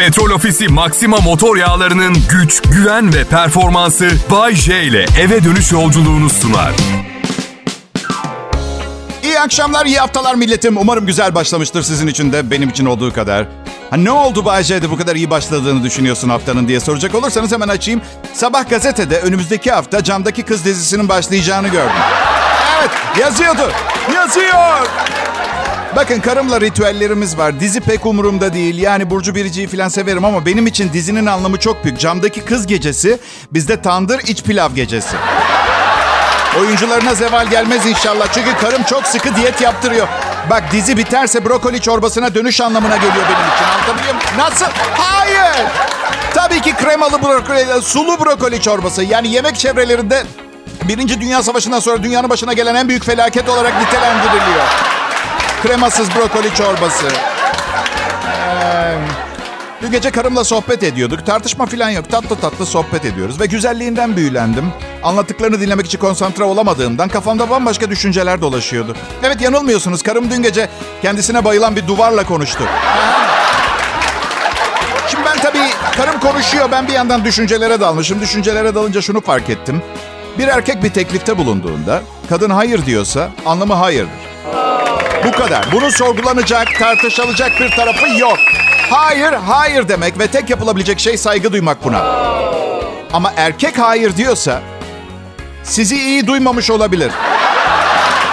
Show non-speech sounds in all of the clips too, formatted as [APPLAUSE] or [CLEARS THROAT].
Petrol Ofisi Maxima motor yağlarının güç, güven ve performansı Bay J ile eve dönüş yolculuğunu sunar. İyi akşamlar, iyi haftalar milletim. Umarım güzel başlamıştır sizin için de benim için olduğu kadar. Ha, ne oldu Bay J'de bu kadar iyi başladığını düşünüyorsun haftanın diye soracak olursanız hemen açayım. Sabah gazetede önümüzdeki hafta Camdaki Kız dizisinin başlayacağını gördüm. Evet, yazıyordu. Yazıyor. Bakın karımla ritüellerimiz var. Dizi pek umurumda değil. Yani Burcu Birici'yi falan severim ama benim için dizinin anlamı çok büyük. Camdaki Kız gecesi bizde tandır iç pilav gecesi. Oyuncularına zeval gelmez inşallah. Çünkü karım çok sıkı diyet yaptırıyor. Bak dizi biterse brokoli çorbasına dönüş anlamına geliyor benim için. Anlatabiliyor muyum? Nasıl? Hayır. Tabii ki kremalı brokoli, sulu brokoli çorbası. Yani yemek çevrelerinde Birinci Dünya Savaşı'ndan sonra dünyanın başına gelen en büyük felaket olarak nitelendiriliyor. Kremasız brokoli çorbası. Ee, dün gece karımla sohbet ediyorduk. Tartışma falan yok. Tatlı tatlı sohbet ediyoruz. Ve güzelliğinden büyülendim. Anlattıklarını dinlemek için konsantre olamadığımdan kafamda bambaşka düşünceler dolaşıyordu. Evet yanılmıyorsunuz. Karım dün gece kendisine bayılan bir duvarla konuştu. Şimdi ben tabii karım konuşuyor. Ben bir yandan düşüncelere dalmışım. Düşüncelere dalınca şunu fark ettim. Bir erkek bir teklifte bulunduğunda kadın hayır diyorsa anlamı hayırdır. Bu kadar. Bunun sorgulanacak, tartışılacak bir tarafı yok. Hayır, hayır demek ve tek yapılabilecek şey saygı duymak buna. Ama erkek hayır diyorsa sizi iyi duymamış olabilir.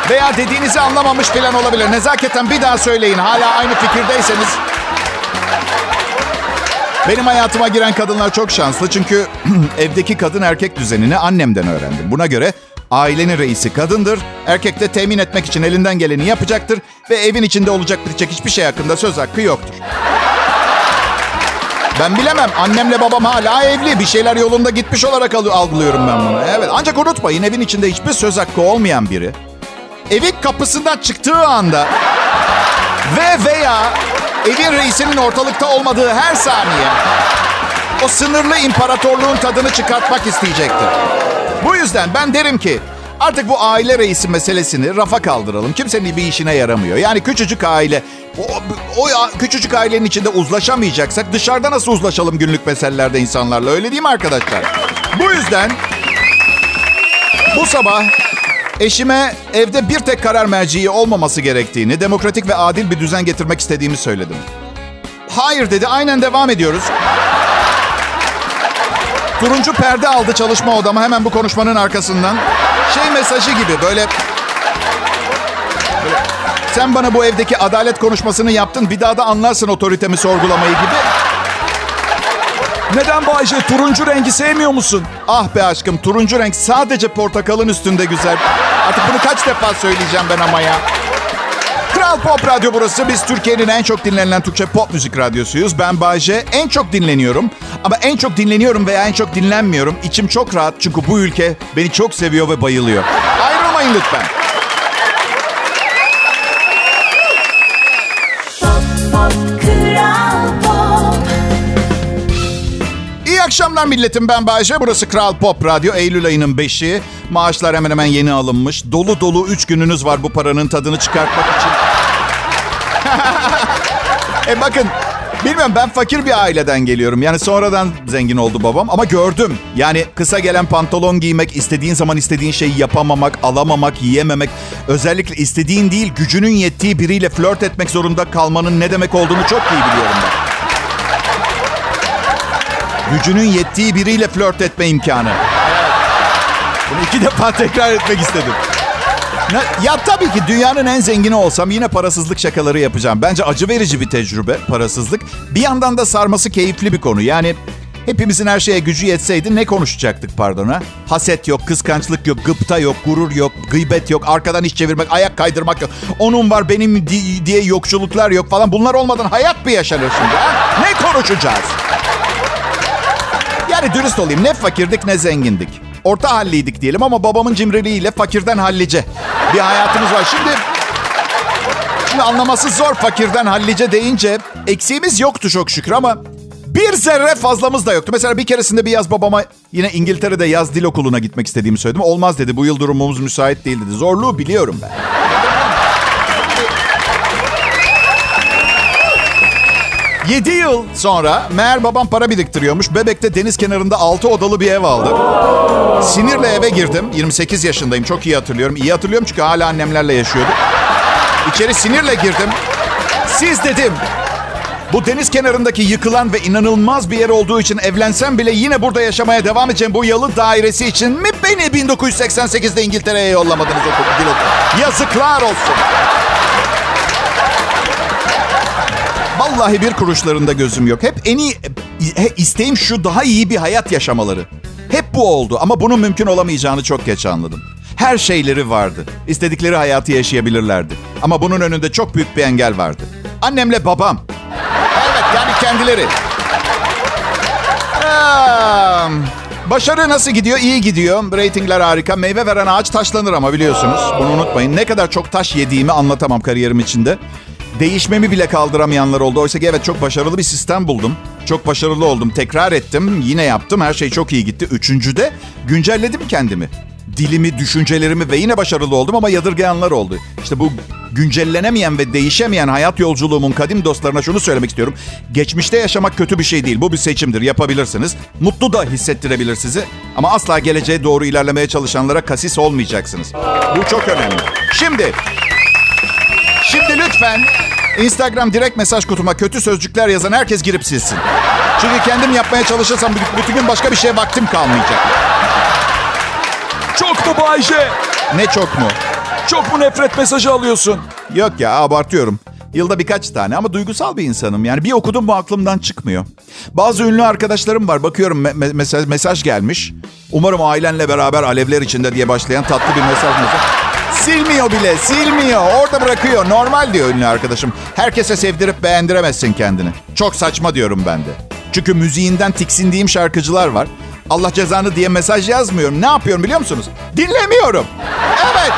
Veya dediğinizi anlamamış falan olabilir. Nezaketen bir daha söyleyin. Hala aynı fikirdeyseniz. Benim hayatıma giren kadınlar çok şanslı. Çünkü [CLEARS THROAT] evdeki kadın erkek düzenini annemden öğrendim. Buna göre ailenin reisi kadındır. Erkek de temin etmek için elinden geleni yapacaktır. Ve evin içinde olacak bitecek hiçbir şey hakkında söz hakkı yoktur. Ben bilemem. Annemle babam hala evli. Bir şeyler yolunda gitmiş olarak algılıyorum ben bunu. Evet. Ancak unutmayın evin içinde hiçbir söz hakkı olmayan biri evin kapısından çıktığı anda ve veya evin reisinin ortalıkta olmadığı her saniye o sınırlı imparatorluğun tadını çıkartmak isteyecektir. Bu yüzden ben derim ki artık bu aile reisi meselesini rafa kaldıralım. Kimsenin bir işine yaramıyor. Yani küçücük aile o, o küçücük ailenin içinde uzlaşamayacaksak dışarıda nasıl uzlaşalım günlük meselelerde insanlarla öyle değil mi arkadaşlar? Bu yüzden bu sabah eşime evde bir tek karar merciği olmaması gerektiğini, demokratik ve adil bir düzen getirmek istediğimi söyledim. Hayır dedi, aynen devam ediyoruz. Turuncu perde aldı çalışma odama hemen bu konuşmanın arkasından. Şey mesajı gibi böyle... böyle sen bana bu evdeki adalet konuşmasını yaptın. Bir daha da anlarsın otoritemi sorgulamayı gibi. Neden Bayce? Turuncu rengi sevmiyor musun? Ah be aşkım turuncu renk sadece portakalın üstünde güzel. Artık bunu kaç defa söyleyeceğim ben ama ya. Kral Pop Radyo burası. Biz Türkiye'nin en çok dinlenilen Türkçe pop müzik radyosuyuz. Ben Bayce. En çok dinleniyorum. Ama en çok dinleniyorum veya en çok dinlenmiyorum. İçim çok rahat çünkü bu ülke beni çok seviyor ve bayılıyor. Ayrılmayın lütfen. İyi akşamlar milletim ben Bayce. Burası Kral Pop Radyo. Eylül ayının 5'i. Maaşlar hemen hemen yeni alınmış. Dolu dolu 3 gününüz var bu paranın tadını çıkartmak için. E bakın bilmiyorum ben fakir bir aileden geliyorum. Yani sonradan zengin oldu babam ama gördüm. Yani kısa gelen pantolon giymek, istediğin zaman istediğin şeyi yapamamak, alamamak, yiyememek. Özellikle istediğin değil gücünün yettiği biriyle flört etmek zorunda kalmanın ne demek olduğunu çok iyi biliyorum ben. Gücünün yettiği biriyle flört etme imkanı. Bunu iki defa tekrar etmek istedim. Ya tabii ki dünyanın en zengini olsam yine parasızlık şakaları yapacağım. Bence acı verici bir tecrübe parasızlık. Bir yandan da sarması keyifli bir konu. Yani hepimizin her şeye gücü yetseydi ne konuşacaktık pardona? Haset yok, kıskançlık yok, gıpta yok, gurur yok, gıybet yok, arkadan iş çevirmek, ayak kaydırmak yok. Onun var benim diye yokçuluklar yok falan. Bunlar olmadan hayat mı yaşanır şimdi ha? Ne konuşacağız? Yani dürüst olayım ne fakirdik ne zengindik. Orta halliydik diyelim ama babamın cimriliğiyle fakirden hallice bir hayatımız var. Şimdi şimdi anlaması zor fakirden hallice deyince eksiğimiz yoktu çok şükür ama bir zerre fazlamız da yoktu. Mesela bir keresinde bir yaz babama yine İngiltere'de yaz dil okuluna gitmek istediğimi söyledim. Olmaz dedi bu yıl durumumuz müsait değil dedi. Zorluğu biliyorum ben. 7 yıl sonra meğer babam para biriktiriyormuş. Bebek'te deniz kenarında 6 odalı bir ev aldı. Sinirle eve girdim. 28 yaşındayım. Çok iyi hatırlıyorum. İyi hatırlıyorum çünkü hala annemlerle yaşıyorduk. İçeri sinirle girdim. Siz dedim. Bu deniz kenarındaki yıkılan ve inanılmaz bir yer olduğu için evlensem bile yine burada yaşamaya devam edeceğim bu yalı dairesi için mi beni 1988'de İngiltere'ye yollamadınız okul? Yazıklar olsun. Vallahi bir kuruşlarında gözüm yok. Hep en iyi he, isteğim şu daha iyi bir hayat yaşamaları. Hep bu oldu ama bunun mümkün olamayacağını çok geç anladım. Her şeyleri vardı. İstedikleri hayatı yaşayabilirlerdi. Ama bunun önünde çok büyük bir engel vardı. Annemle babam. Evet yani kendileri. Başarı nasıl gidiyor? İyi gidiyor. Ratingler harika. Meyve veren ağaç taşlanır ama biliyorsunuz. Bunu unutmayın. Ne kadar çok taş yediğimi anlatamam kariyerim içinde. Değişmemi bile kaldıramayanlar oldu. Oysa ki evet çok başarılı bir sistem buldum. Çok başarılı oldum. Tekrar ettim. Yine yaptım. Her şey çok iyi gitti. Üçüncüde güncelledim kendimi. Dilimi, düşüncelerimi ve yine başarılı oldum ama yadırgayanlar oldu. İşte bu güncellenemeyen ve değişemeyen hayat yolculuğumun kadim dostlarına şunu söylemek istiyorum. Geçmişte yaşamak kötü bir şey değil. Bu bir seçimdir. Yapabilirsiniz. Mutlu da hissettirebilir sizi. Ama asla geleceğe doğru ilerlemeye çalışanlara kasis olmayacaksınız. Bu çok önemli. Şimdi Şimdi lütfen Instagram direkt mesaj kutuma kötü sözcükler yazan herkes girip silsin. Çünkü kendim yapmaya çalışırsam bütün gün başka bir şeye vaktim kalmayacak. Çok mu Bayce? Ne çok mu? Çok mu nefret mesajı alıyorsun? Yok ya abartıyorum. Yılda birkaç tane ama duygusal bir insanım. Yani bir okudum bu aklımdan çıkmıyor. Bazı ünlü arkadaşlarım var. Bakıyorum me- mesaj, mesaj gelmiş. Umarım ailenle beraber alevler içinde diye başlayan tatlı bir mesaj mesaj. Silmiyor bile, silmiyor. Orada bırakıyor. Normal diyor ünlü arkadaşım. Herkese sevdirip beğendiremezsin kendini. Çok saçma diyorum ben de. Çünkü müziğinden tiksindiğim şarkıcılar var. Allah cezanı diye mesaj yazmıyorum. Ne yapıyorum biliyor musunuz? Dinlemiyorum. Evet.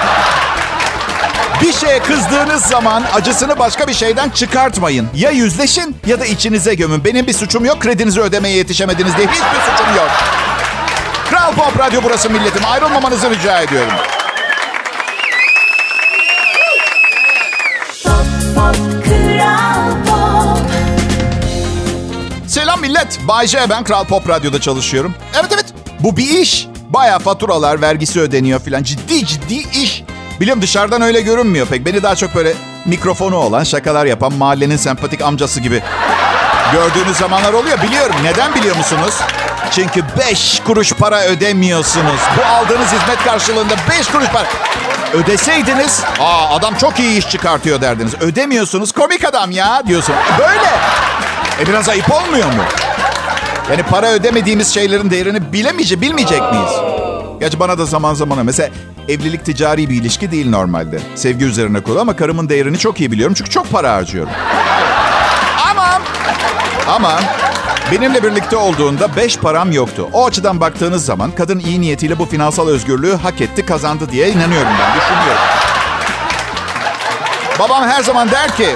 Bir şeye kızdığınız zaman acısını başka bir şeyden çıkartmayın. Ya yüzleşin ya da içinize gömün. Benim bir suçum yok. Kredinizi ödemeye yetişemediniz diye hiçbir suçum yok. Kral Pop Radyo burası milletim. Ayrılmamanızı rica ediyorum. Millet. Bay J ben Kral Pop Radyo'da çalışıyorum. Evet evet bu bir iş. Baya faturalar, vergisi ödeniyor filan. Ciddi ciddi iş. Biliyorum dışarıdan öyle görünmüyor pek. Beni daha çok böyle mikrofonu olan, şakalar yapan mahallenin sempatik amcası gibi gördüğünüz zamanlar oluyor. Biliyorum. Neden biliyor musunuz? Çünkü 5 kuruş para ödemiyorsunuz. Bu aldığınız hizmet karşılığında 5 kuruş para. Ödeseydiniz, aa adam çok iyi iş çıkartıyor derdiniz. Ödemiyorsunuz, komik adam ya diyorsun. Böyle. E biraz ayıp olmuyor mu? Yani para ödemediğimiz şeylerin değerini bilemeyecek, bilmeyecek miyiz? Gerçi bana da zaman zaman mesela evlilik ticari bir ilişki değil normalde. Sevgi üzerine kurulu ama karımın değerini çok iyi biliyorum çünkü çok para harcıyorum. Ama ama benimle birlikte olduğunda beş param yoktu. O açıdan baktığınız zaman kadın iyi niyetiyle bu finansal özgürlüğü hak etti, kazandı diye inanıyorum ben, düşünüyorum. Babam her zaman der ki,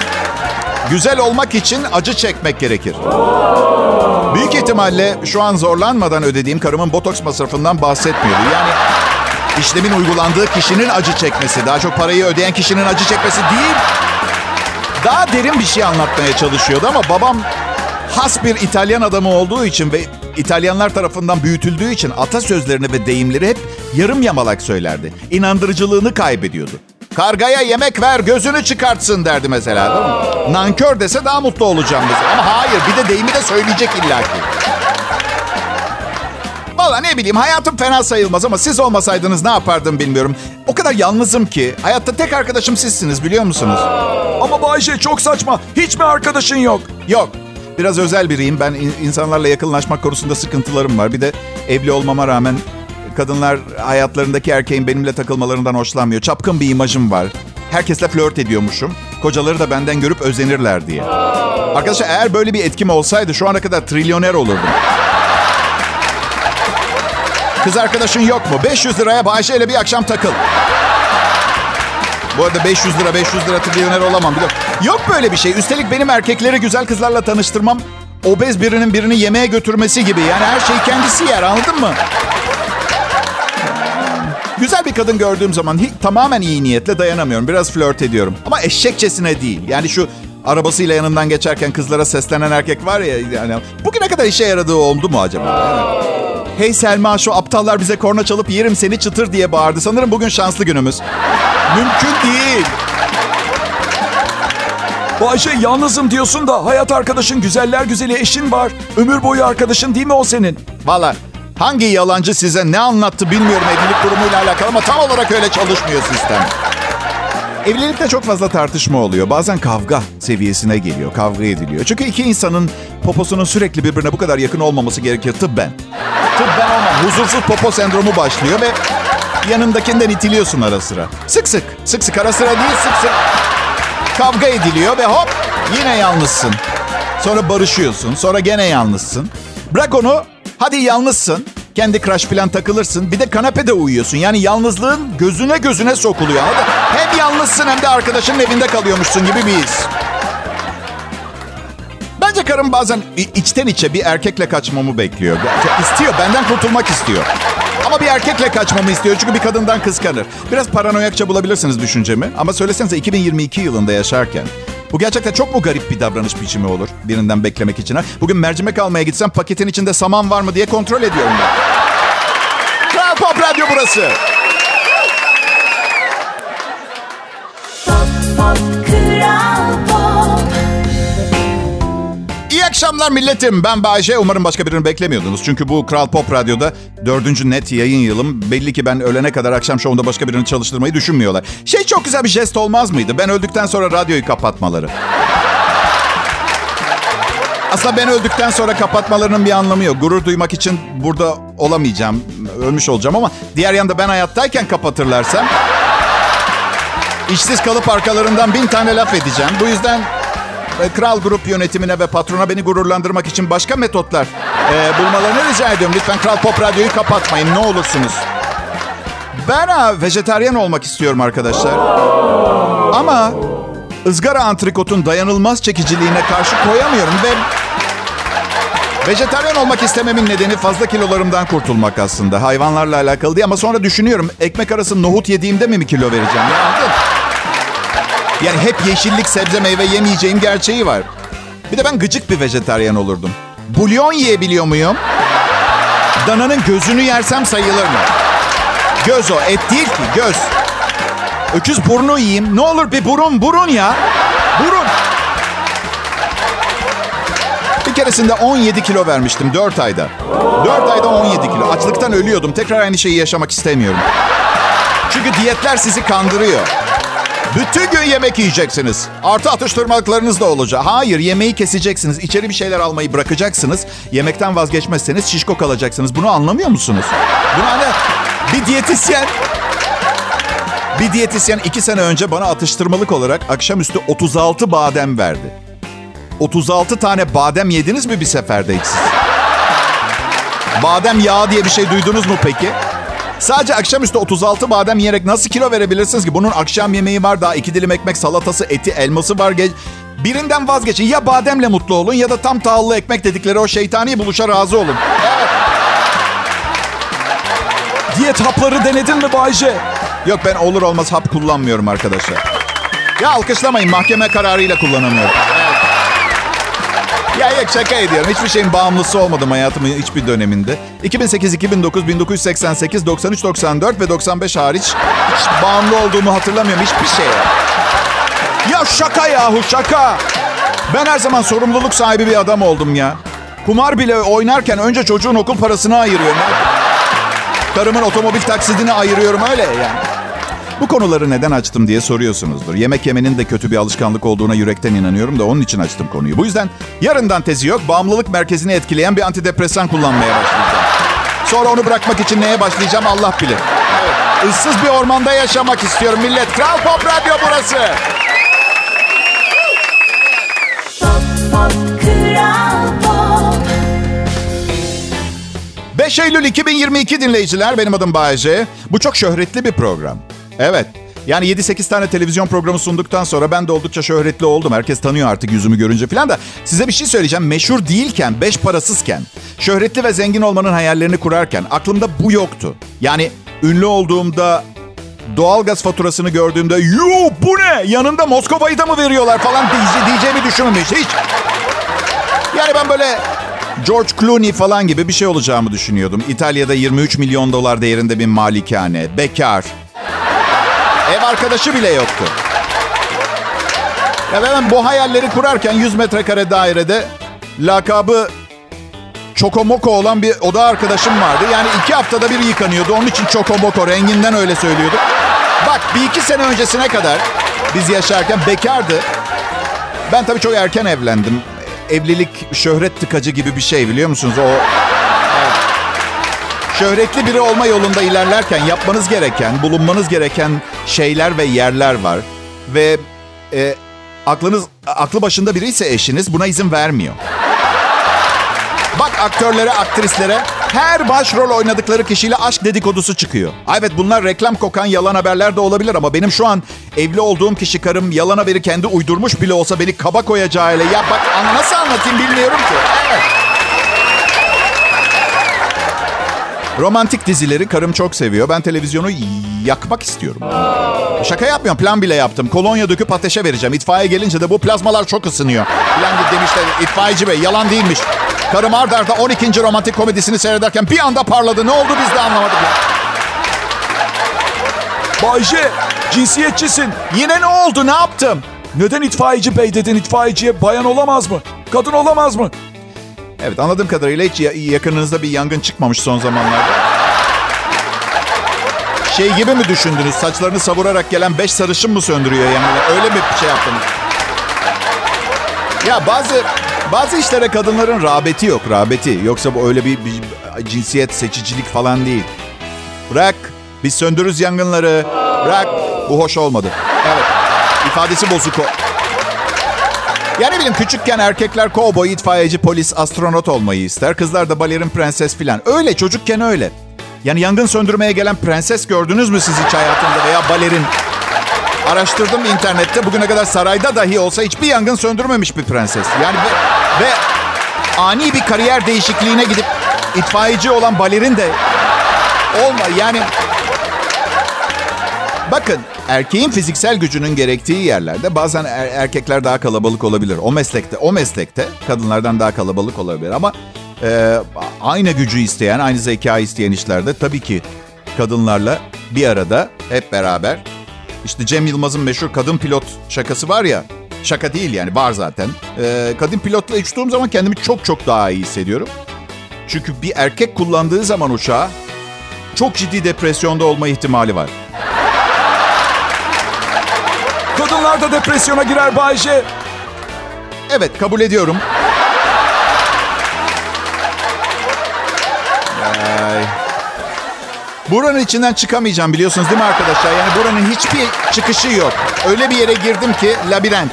güzel olmak için acı çekmek gerekir. Büyük ihtimalle şu an zorlanmadan ödediğim karımın botoks masrafından bahsetmiyordu. Yani işlemin uygulandığı kişinin acı çekmesi, daha çok parayı ödeyen kişinin acı çekmesi değil. Daha derin bir şey anlatmaya çalışıyordu ama babam has bir İtalyan adamı olduğu için ve İtalyanlar tarafından büyütüldüğü için atasözlerini ve deyimleri hep yarım yamalak söylerdi. İnandırıcılığını kaybediyordu. Kargaya yemek ver gözünü çıkartsın derdi mesela değil mi? Nankör dese daha mutlu olacağım mesela. Ama hayır bir de deyimi de söyleyecek illaki. Valla ne bileyim hayatım fena sayılmaz ama siz olmasaydınız ne yapardım bilmiyorum. O kadar yalnızım ki hayatta tek arkadaşım sizsiniz biliyor musunuz? Ama Bayce çok saçma. Hiç mi arkadaşın yok? Yok. Biraz özel biriyim. Ben insanlarla yakınlaşmak konusunda sıkıntılarım var. Bir de evli olmama rağmen kadınlar hayatlarındaki erkeğin benimle takılmalarından hoşlanmıyor. Çapkın bir imajım var. Herkesle flört ediyormuşum. Kocaları da benden görüp özenirler diye. Arkadaşlar eğer böyle bir etkim olsaydı şu ana kadar trilyoner olurdum. Kız arkadaşın yok mu? 500 liraya Bayşe ile bir akşam takıl. Bu arada 500 lira 500 lira trilyoner olamam biliyorum. Yok böyle bir şey. Üstelik benim erkekleri güzel kızlarla tanıştırmam obez birinin birini yemeğe götürmesi gibi. Yani her şeyi kendisi yer anladın mı? Güzel bir kadın gördüğüm zaman hiç, tamamen iyi niyetle dayanamıyorum. Biraz flört ediyorum. Ama eşekçesine değil. Yani şu arabasıyla yanından geçerken kızlara seslenen erkek var ya yani bugüne kadar işe yaradığı oldu mu acaba? Hey Selma şu aptallar bize korna çalıp yerim seni çıtır diye bağırdı. Sanırım bugün şanslı günümüz. Mümkün değil. Bayşe yalnızım diyorsun da hayat arkadaşın güzeller güzeli eşin var. Ömür boyu arkadaşın değil mi o senin? Valla hangi yalancı size ne anlattı bilmiyorum evlilik durumuyla alakalı ama tam olarak öyle çalışmıyor sistem. Evlilikte çok fazla tartışma oluyor. Bazen kavga seviyesine geliyor, kavga ediliyor. Çünkü iki insanın poposunun sürekli birbirine bu kadar yakın olmaması gerekir tıbben. Tıbben olmam. Huzursuz popo sendromu başlıyor ve yanındakinden itiliyorsun ara sıra. Sık sık, sık sık ara sıra değil sık sık. Kavga ediliyor ve hop yine yalnızsın. Sonra barışıyorsun, sonra gene yalnızsın. Bırak onu, hadi yalnızsın. Kendi crush falan takılırsın. Bir de kanepede uyuyorsun. Yani yalnızlığın gözüne gözüne sokuluyor. Hadi. Hem yalnızsın hem de arkadaşının evinde kalıyormuşsun gibi bir his. Bence karım bazen içten içe bir erkekle kaçmamı bekliyor. İstiyor, benden kurtulmak istiyor. Ama bir erkekle kaçmamı istiyor çünkü bir kadından kıskanır. Biraz paranoyakça bulabilirsiniz düşüncemi. Ama söylesenize 2022 yılında yaşarken bu gerçekten çok mu garip bir davranış biçimi olur birinden beklemek için? Ha? Bugün mercimek almaya gitsem paketin içinde saman var mı diye kontrol ediyorum ben. Kral Pop Radyo burası. Akşamlar milletim. Ben Bayece. Umarım başka birini beklemiyordunuz. Çünkü bu Kral Pop Radyo'da dördüncü net yayın yılım. Belli ki ben ölene kadar akşam şovunda başka birini çalıştırmayı düşünmüyorlar. Şey çok güzel bir jest olmaz mıydı? Ben öldükten sonra radyoyu kapatmaları. Aslında ben öldükten sonra kapatmalarının bir anlamı yok. Gurur duymak için burada olamayacağım. Ölmüş olacağım ama diğer yanda ben hayattayken kapatırlarsa... işsiz kalıp arkalarından bin tane laf edeceğim. Bu yüzden Kral Grup yönetimine ve patrona beni gururlandırmak için başka metotlar e, bulmalarını rica ediyorum. Lütfen Kral Pop Radyo'yu kapatmayın ne olursunuz. Ben ha, vejetaryen olmak istiyorum arkadaşlar. Ama ızgara antrikotun dayanılmaz çekiciliğine karşı koyamıyorum ve Vejetaryen olmak istememin nedeni fazla kilolarımdan kurtulmak aslında. Hayvanlarla alakalı değil ama sonra düşünüyorum ekmek arası nohut yediğimde mi mi kilo vereceğim? Ya? Yani hep yeşillik, sebze, meyve yemeyeceğim gerçeği var. Bir de ben gıcık bir vejetaryen olurdum. Bulyon yiyebiliyor muyum? Dananın gözünü yersem sayılır mı? Göz o, et değil ki, göz. Öküz burnu yiyeyim. Ne olur bir burun, burun ya. Burun. Bir keresinde 17 kilo vermiştim 4 ayda. 4 ayda 17 kilo. Açlıktan ölüyordum. Tekrar aynı şeyi yaşamak istemiyorum. Çünkü diyetler sizi kandırıyor. Bütün gün yemek yiyeceksiniz. Artı atıştırmalıklarınız da olacak. Hayır yemeği keseceksiniz. İçeri bir şeyler almayı bırakacaksınız. Yemekten vazgeçmezseniz şişko kalacaksınız. Bunu anlamıyor musunuz? Bunu hani bir diyetisyen bir diyetisyen iki sene önce bana atıştırmalık olarak akşamüstü 36 badem verdi. 36 tane badem yediniz mi bir seferde hiç siz? Badem yağı diye bir şey duydunuz mu peki? Sadece akşamüstü 36 badem yiyerek nasıl kilo verebilirsiniz ki? Bunun akşam yemeği var daha iki dilim ekmek, salatası, eti, elması var. Birinden vazgeçin. Ya bademle mutlu olun ya da tam tahıllı ekmek dedikleri o şeytani buluşa razı olun. Diyet hapları denedin mi Bayce? Yok ben olur olmaz hap kullanmıyorum arkadaşlar. Ya alkışlamayın mahkeme kararıyla kullanamıyorum. Ya yok şaka ediyorum. Hiçbir şeyin bağımlısı olmadım hayatımın hiçbir döneminde. 2008, 2009, 1988, 93, 94 ve 95 hariç hiç bağımlı olduğumu hatırlamıyorum hiçbir şeye. Ya şaka yahu şaka. Ben her zaman sorumluluk sahibi bir adam oldum ya. Kumar bile oynarken önce çocuğun okul parasını ayırıyorum. Karımın otomobil taksidini ayırıyorum öyle yani. Bu konuları neden açtım diye soruyorsunuzdur. Yemek yemenin de kötü bir alışkanlık olduğuna yürekten inanıyorum da onun için açtım konuyu. Bu yüzden yarından tezi yok. Bağımlılık merkezini etkileyen bir antidepresan kullanmaya başlayacağım. Sonra onu bırakmak için neye başlayacağım Allah bilir. Evet. Issız bir ormanda yaşamak istiyorum millet. Kral Pop Radyo burası. 5 Eylül 2022 dinleyiciler. Benim adım Bayece. Bu çok şöhretli bir program. Evet. Yani 7-8 tane televizyon programı sunduktan sonra ben de oldukça şöhretli oldum. Herkes tanıyor artık yüzümü görünce falan da. Size bir şey söyleyeceğim. Meşhur değilken, beş parasızken, şöhretli ve zengin olmanın hayallerini kurarken aklımda bu yoktu. Yani ünlü olduğumda doğalgaz faturasını gördüğümde yuh bu ne yanında Moskova'yı da mı veriyorlar falan diye, diyeceğimi düşünmemiş hiç. Yani ben böyle George Clooney falan gibi bir şey olacağımı düşünüyordum. İtalya'da 23 milyon dolar değerinde bir malikane, bekar. Ev arkadaşı bile yoktu. Ya ben bu hayalleri kurarken 100 metrekare dairede lakabı Çokomoko olan bir oda arkadaşım vardı. Yani iki haftada bir yıkanıyordu. Onun için Çokomoko renginden öyle söylüyordu. Bak bir iki sene öncesine kadar biz yaşarken bekardı. Ben tabii çok erken evlendim. Evlilik şöhret tıkacı gibi bir şey biliyor musunuz? O. Şöhretli biri olma yolunda ilerlerken yapmanız gereken, bulunmanız gereken şeyler ve yerler var. Ve e, aklınız aklı başında biri ise eşiniz buna izin vermiyor. Bak aktörlere, aktrislere her başrol oynadıkları kişiyle aşk dedikodusu çıkıyor. Evet bunlar reklam kokan yalan haberler de olabilir ama benim şu an evli olduğum kişi karım yalan haberi kendi uydurmuş bile olsa beni kaba koyacağıyla ya bak nasıl anlatayım bilmiyorum ki. Evet. Romantik dizileri karım çok seviyor. Ben televizyonu yakmak istiyorum. Şaka yapmıyorum. Plan bile yaptım. Kolonya döküp ateşe vereceğim. İtfaiye gelince de bu plazmalar çok ısınıyor. Plan demişler itfaiyeci bey yalan değilmiş. Karım ard arda 12. romantik komedisini seyrederken bir anda parladı. Ne oldu biz de anlamadık. Bayce, cinsiyetçisin. Yine ne oldu? Ne yaptım? Neden itfaiyeci bey dedin? İtfaiyeciye bayan olamaz mı? Kadın olamaz mı? Evet anladığım kadarıyla hiç yakınınızda bir yangın çıkmamış son zamanlarda. Şey gibi mi düşündünüz? Saçlarını savurarak gelen beş sarışın mı söndürüyor yani? Öyle mi bir şey yaptınız? Ya bazı bazı işlere kadınların rağbeti yok, rağbeti. Yoksa bu öyle bir, bir cinsiyet seçicilik falan değil. Bırak, biz söndürürüz yangınları. Bırak, bu hoş olmadı. Evet, ifadesi bozuk o. Yani bileyim küçükken erkekler kovboy, itfaiyeci, polis, astronot olmayı ister. Kızlar da balerin prenses filan. Öyle çocukken öyle. Yani yangın söndürmeye gelen prenses gördünüz mü siz hiç hayatında veya balerin? Araştırdım internette. Bugüne kadar sarayda dahi olsa hiçbir yangın söndürmemiş bir prenses. Yani ve, ve ani bir kariyer değişikliğine gidip itfaiyeci olan balerin de olma. Yani bakın erkeğin fiziksel gücünün gerektiği yerlerde bazen er, erkekler daha kalabalık olabilir. O meslekte, o meslekte kadınlardan daha kalabalık olabilir ama e, aynı gücü isteyen, aynı zeka isteyen işlerde tabii ki kadınlarla bir arada hep beraber işte Cem Yılmaz'ın meşhur kadın pilot şakası var ya. Şaka değil yani var zaten. Ee, kadın pilotla uçtuğum zaman kendimi çok çok daha iyi hissediyorum. Çünkü bir erkek kullandığı zaman uçağı çok ciddi depresyonda olma ihtimali var. Kadınlar da depresyona girer Bayce. Evet kabul ediyorum. Ay. Buranın içinden çıkamayacağım biliyorsunuz değil mi arkadaşlar? Yani buranın hiçbir çıkışı yok. Öyle bir yere girdim ki labirent.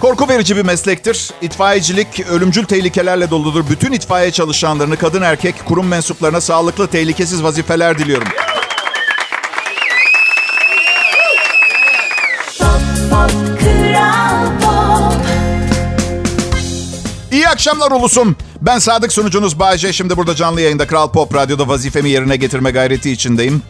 Korku verici bir meslektir. İtfaiyecilik ölümcül tehlikelerle doludur. Bütün itfaiye çalışanlarını kadın erkek kurum mensuplarına sağlıklı tehlikesiz vazifeler diliyorum. Akşamlar ulusum. Ben Sadık sunucunuz Bayce. Şimdi burada canlı yayında Kral Pop Radyo'da vazifemi yerine getirme gayreti içindeyim.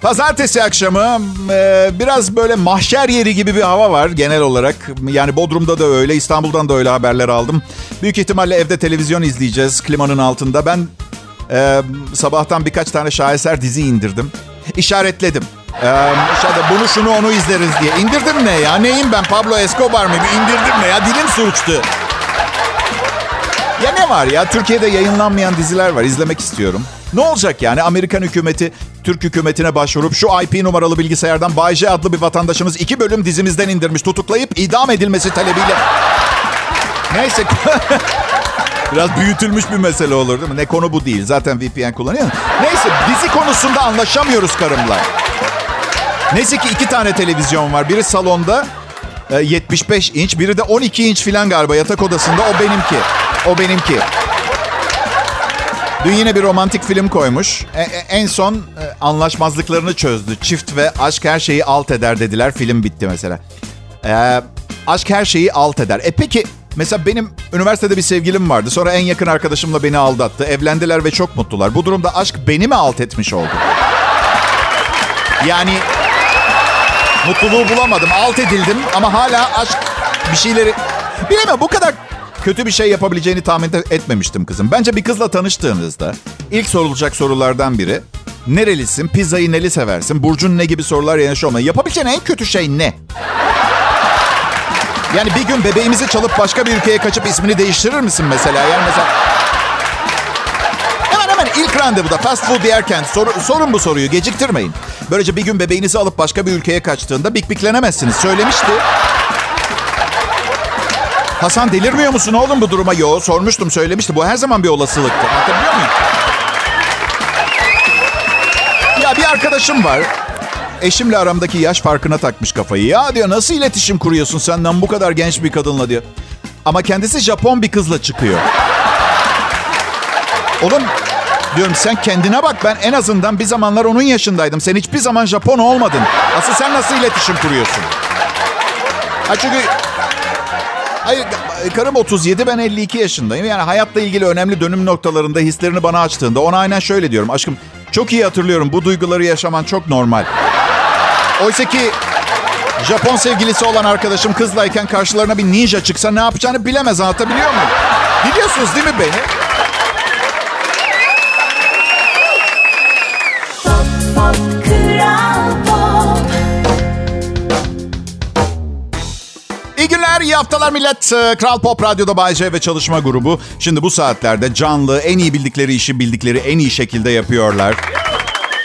Pazartesi akşamı e, biraz böyle mahşer yeri gibi bir hava var genel olarak. Yani Bodrum'da da öyle, İstanbul'dan da öyle haberler aldım. Büyük ihtimalle evde televizyon izleyeceğiz klimanın altında. Ben e, sabahtan birkaç tane şaheser dizi indirdim. İşaretledim. Ee, bunu şunu onu izleriz diye. İndirdim ne ya? Neyim ben? Pablo Escobar mı? İndirdim ne ya? Dilim sürçtü. Ya ne var ya? Türkiye'de yayınlanmayan diziler var. İzlemek istiyorum. Ne olacak yani? Amerikan hükümeti Türk hükümetine başvurup şu IP numaralı bilgisayardan Bayce adlı bir vatandaşımız iki bölüm dizimizden indirmiş. Tutuklayıp idam edilmesi talebiyle. Neyse. [LAUGHS] Biraz büyütülmüş bir mesele olur değil mi? Ne konu bu değil. Zaten VPN kullanıyor. Neyse dizi konusunda anlaşamıyoruz karımla. Neyse ki iki tane televizyon var. Biri salonda 75 inç, biri de 12 inç filan galiba yatak odasında. O benimki. O benimki. Dün yine bir romantik film koymuş. E, e, en son e, anlaşmazlıklarını çözdü. Çift ve aşk her şeyi alt eder dediler. Film bitti mesela. E, aşk her şeyi alt eder. E peki mesela benim üniversitede bir sevgilim vardı. Sonra en yakın arkadaşımla beni aldattı. Evlendiler ve çok mutlular. Bu durumda aşk beni mi alt etmiş oldu? Yani Mutluluğu bulamadım. Alt edildim ama hala aşk bir şeyleri... Bilemem bu kadar kötü bir şey yapabileceğini tahmin etmemiştim kızım. Bence bir kızla tanıştığınızda ilk sorulacak sorulardan biri nerelisin, pizzayı neli seversin, burcun ne gibi sorular yanaşı olmalı. Yapabileceğin en kötü şey ne? Yani bir gün bebeğimizi çalıp başka bir ülkeye kaçıp ismini değiştirir misin mesela? Yani mesela ilk randevuda fast food yerken sor, sorun bu soruyu geciktirmeyin. Böylece bir gün bebeğinizi alıp başka bir ülkeye kaçtığında bik biklenemezsiniz. Söylemişti. Hasan delirmiyor musun oğlum bu duruma? Yo sormuştum söylemişti. Bu her zaman bir olasılıktı. Anlatabiliyor muyum? Ya bir arkadaşım var. Eşimle aramdaki yaş farkına takmış kafayı. Ya diyor nasıl iletişim kuruyorsun senden bu kadar genç bir kadınla diyor. Ama kendisi Japon bir kızla çıkıyor. Oğlum diyorum sen kendine bak ben en azından bir zamanlar onun yaşındaydım. Sen hiçbir zaman Japon olmadın. Asıl sen nasıl iletişim kuruyorsun? Ha çünkü Hayır, karım 37, ben 52 yaşındayım. Yani hayatla ilgili önemli dönüm noktalarında hislerini bana açtığında ona aynen şöyle diyorum. Aşkım çok iyi hatırlıyorum bu duyguları yaşaman çok normal. Oysa ki Japon sevgilisi olan arkadaşım kızlayken karşılarına bir ninja çıksa ne yapacağını bilemez anlatabiliyor muyum? Biliyorsunuz değil mi beni? Günler, iyi haftalar millet. Ee, Kral Pop Radyo'da Bay J ve çalışma grubu. Şimdi bu saatlerde canlı, en iyi bildikleri işi bildikleri en iyi şekilde yapıyorlar.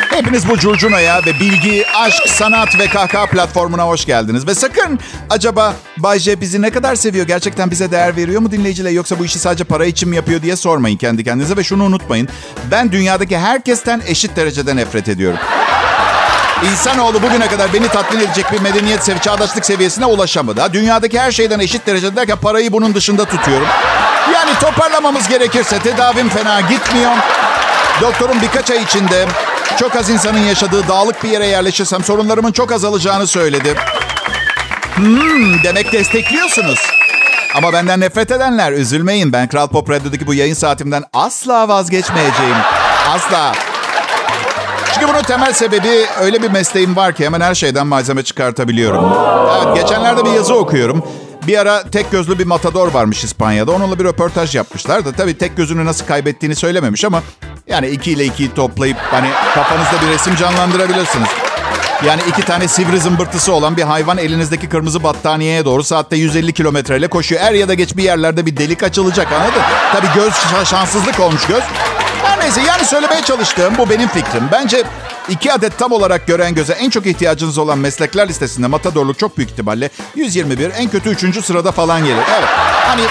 Hepiniz bu curcunaya ve bilgi, aşk, sanat ve kahkaha platformuna hoş geldiniz. Ve sakın acaba Bay J bizi ne kadar seviyor, gerçekten bize değer veriyor mu dinleyiciler yoksa bu işi sadece para için mi yapıyor diye sormayın kendi kendinize. Ve şunu unutmayın, ben dünyadaki herkesten eşit derecede nefret ediyorum. İnsanoğlu bugüne kadar beni tatmin edecek bir medeniyet sevi çağdaşlık seviyesine ulaşamadı. dünyadaki her şeyden eşit derecede derken parayı bunun dışında tutuyorum. Yani toparlamamız gerekirse tedavim fena gitmiyor. Doktorum birkaç ay içinde çok az insanın yaşadığı dağlık bir yere yerleşirsem sorunlarımın çok azalacağını söyledi. Hmm, demek destekliyorsunuz. Ama benden nefret edenler üzülmeyin. Ben Kral Pop Radyo'daki bu yayın saatimden asla vazgeçmeyeceğim. Asla. Çünkü bunun temel sebebi öyle bir mesleğim var ki hemen her şeyden malzeme çıkartabiliyorum. Evet geçenlerde bir yazı okuyorum. Bir ara tek gözlü bir matador varmış İspanya'da. Onunla bir röportaj yapmışlar da tabii tek gözünü nasıl kaybettiğini söylememiş ama yani iki ile ikiyi toplayıp hani kafanızda bir resim canlandırabilirsiniz. Yani iki tane sivri zımbırtısı olan bir hayvan elinizdeki kırmızı battaniyeye doğru saatte 150 kilometreyle koşuyor. Er ya da geç bir yerlerde bir delik açılacak anladın? Tabii göz şanssızlık olmuş göz. Neyse yani söylemeye çalıştığım bu benim fikrim. Bence iki adet tam olarak gören göze en çok ihtiyacınız olan meslekler listesinde matadorluk çok büyük ihtimalle 121 en kötü 3. sırada falan gelir. Evet hani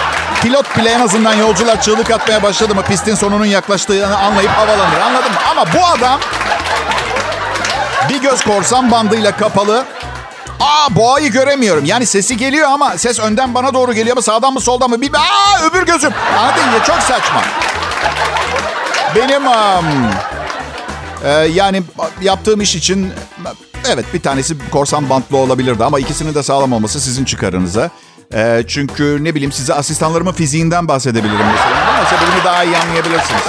pilot bile en azından yolcular çığlık atmaya başladı mı pistin sonunun yaklaştığını anlayıp havalanır anladın mı? Ama bu adam bir göz korsan bandıyla kapalı Aa boğayı göremiyorum. Yani sesi geliyor ama ses önden bana doğru geliyor ama sağdan mı soldan mı? Bir, aa öbür gözüm. Anladın ya çok saçma. Benim e, yani yaptığım iş için evet bir tanesi korsan bantlı olabilirdi ama ikisinin de sağlam olması sizin çıkarınıza. E, çünkü ne bileyim size asistanlarımın fiziğinden bahsedebilirim mesela. Ama sebebini daha iyi anlayabilirsiniz.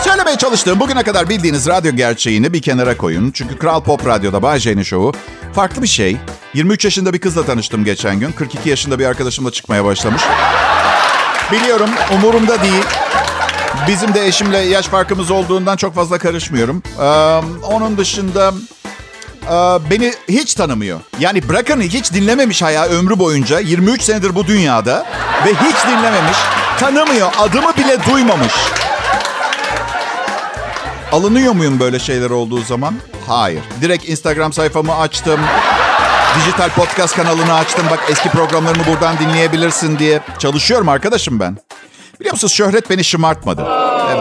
Söylemeye çalıştığım bugüne kadar bildiğiniz radyo gerçeğini bir kenara koyun. Çünkü Kral Pop Radyo'da Bay J'nin şovu farklı bir şey. 23 yaşında bir kızla tanıştım geçen gün. 42 yaşında bir arkadaşımla çıkmaya başlamış. Biliyorum umurumda değil. Bizim de eşimle yaş farkımız olduğundan çok fazla karışmıyorum. Ee, onun dışında e, beni hiç tanımıyor. Yani bırakın hiç dinlememiş hayal ömrü boyunca. 23 senedir bu dünyada ve hiç dinlememiş. Tanımıyor. Adımı bile duymamış. Alınıyor muyum böyle şeyler olduğu zaman? Hayır. Direkt Instagram sayfamı açtım. Dijital podcast kanalını açtım. Bak eski programlarımı buradan dinleyebilirsin diye. Çalışıyorum arkadaşım ben. Biliyor musunuz şöhret beni şımartmadı.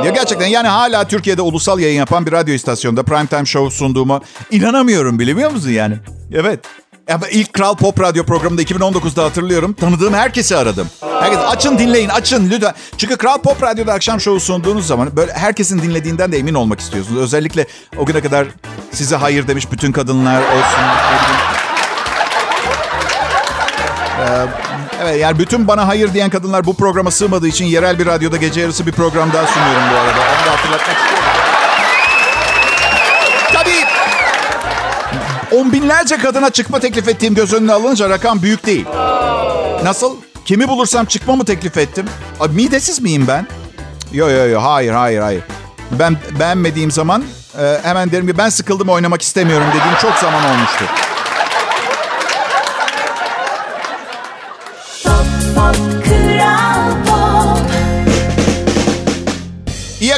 Evet, gerçekten yani hala Türkiye'de ulusal yayın yapan bir radyo istasyonunda primetime show sunduğuma inanamıyorum biliyor musun yani? Evet. Ya ilk Kral Pop Radyo programında 2019'da hatırlıyorum. Tanıdığım herkesi aradım. Herkes açın dinleyin açın lütfen. Çünkü Kral Pop Radyo'da akşam şovu sunduğunuz zaman böyle herkesin dinlediğinden de emin olmak istiyorsunuz. Özellikle o güne kadar size hayır demiş bütün kadınlar olsun. Evet yani bütün bana hayır diyen kadınlar bu programa sığmadığı için yerel bir radyoda gece yarısı bir program daha sunuyorum bu arada. Onu da hatırlatmak. Tabii On binlerce kadına çıkma teklif ettiğim göz önüne alınca rakam büyük değil. Nasıl? Kimi bulursam çıkma mı teklif ettim? Abi, midesiz miyim ben? Yo yo yo hayır hayır hayır. Ben beğenmediğim zaman e, hemen derim ki ben sıkıldım oynamak istemiyorum dediğim çok zaman olmuştu.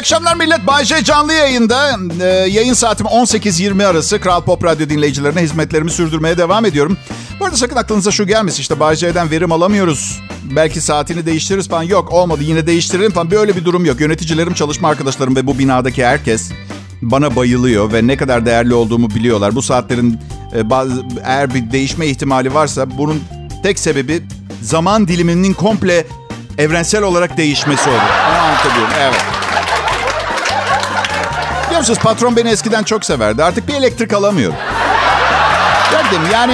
Akşamlar millet. Bay canlı yayında. Ee, yayın saatim 18-20 arası Kral Pop Radyo dinleyicilerine hizmetlerimi sürdürmeye devam ediyorum. Bu arada sakın aklınıza şu gelmesin. işte Bay verim alamıyoruz. Belki saatini değiştiririz falan. Yok olmadı yine değiştirelim falan. Böyle bir durum yok. Yöneticilerim, çalışma arkadaşlarım ve bu binadaki herkes bana bayılıyor ve ne kadar değerli olduğumu biliyorlar. Bu saatlerin e, eğer bir değişme ihtimali varsa bunun tek sebebi zaman diliminin komple evrensel olarak değişmesi olur. Onu. Evet. Musunuz patron beni eskiden çok severdi. Artık bir elektrik alamıyorum. Gördüm yani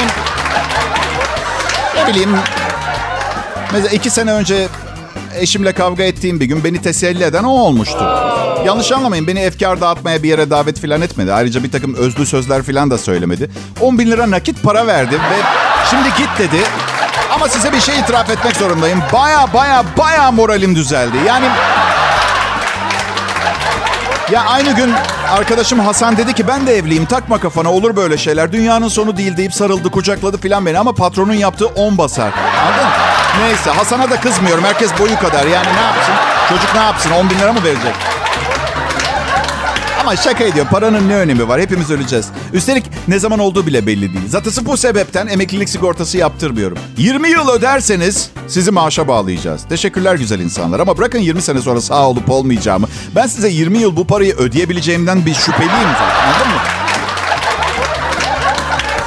ne bileyim mesela iki sene önce eşimle kavga ettiğim bir gün beni teselli eden o olmuştu. Yanlış anlamayın beni efkar dağıtmaya bir yere davet falan etmedi. Ayrıca bir takım özlü sözler falan da söylemedi. 10 bin lira nakit para verdim ve şimdi git dedi. Ama size bir şey itiraf etmek zorundayım. Baya baya baya moralim düzeldi. Yani ya aynı gün arkadaşım Hasan dedi ki ben de evliyim takma kafana olur böyle şeyler. Dünyanın sonu değil deyip sarıldı kucakladı filan beni ama patronun yaptığı 10 basar. Anladın Neyse Hasan'a da kızmıyorum herkes boyu kadar yani ne yapsın? Çocuk ne yapsın 10 bin lira mı verecek? Ama şaka ediyor. Paranın ne önemi var? Hepimiz öleceğiz. Üstelik ne zaman olduğu bile belli değil. Zaten bu sebepten emeklilik sigortası yaptırmıyorum. 20 yıl öderseniz sizi maaşa bağlayacağız. Teşekkürler güzel insanlar. Ama bırakın 20 sene sonra sağ olup olmayacağımı. Ben size 20 yıl bu parayı ödeyebileceğimden bir şüpheliyim zaten. Anladın mı?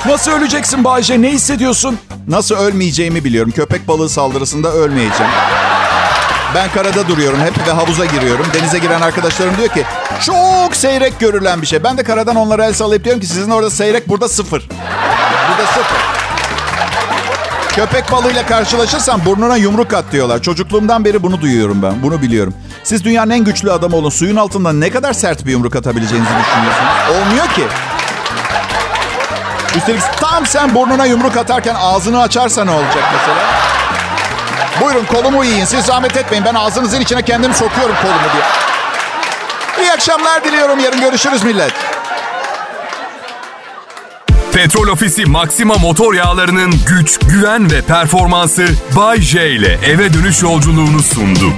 Nasıl öleceksin Bayce? Ne hissediyorsun? Nasıl ölmeyeceğimi biliyorum. Köpek balığı saldırısında ölmeyeceğim. Ben karada duruyorum hep ve havuza giriyorum. Denize giren arkadaşlarım diyor ki çok seyrek görülen bir şey. Ben de karadan onlara el sallayıp diyorum ki sizin orada seyrek burada sıfır. Burada sıfır. Köpek balığıyla karşılaşırsan burnuna yumruk at diyorlar. Çocukluğumdan beri bunu duyuyorum ben. Bunu biliyorum. Siz dünyanın en güçlü adamı olun. Suyun altında ne kadar sert bir yumruk atabileceğinizi düşünüyorsunuz? Olmuyor ki. Üstelik tam sen burnuna yumruk atarken ağzını açarsa ne olacak mesela? Buyurun kolumu yiyin. Siz zahmet etmeyin. Ben ağzınızın içine kendim sokuyorum kolumu diye. İyi akşamlar diliyorum. Yarın görüşürüz millet. Petrol Ofisi Maxima motor yağlarının güç, güven ve performansı Bay J ile eve dönüş yolculuğunu sundu.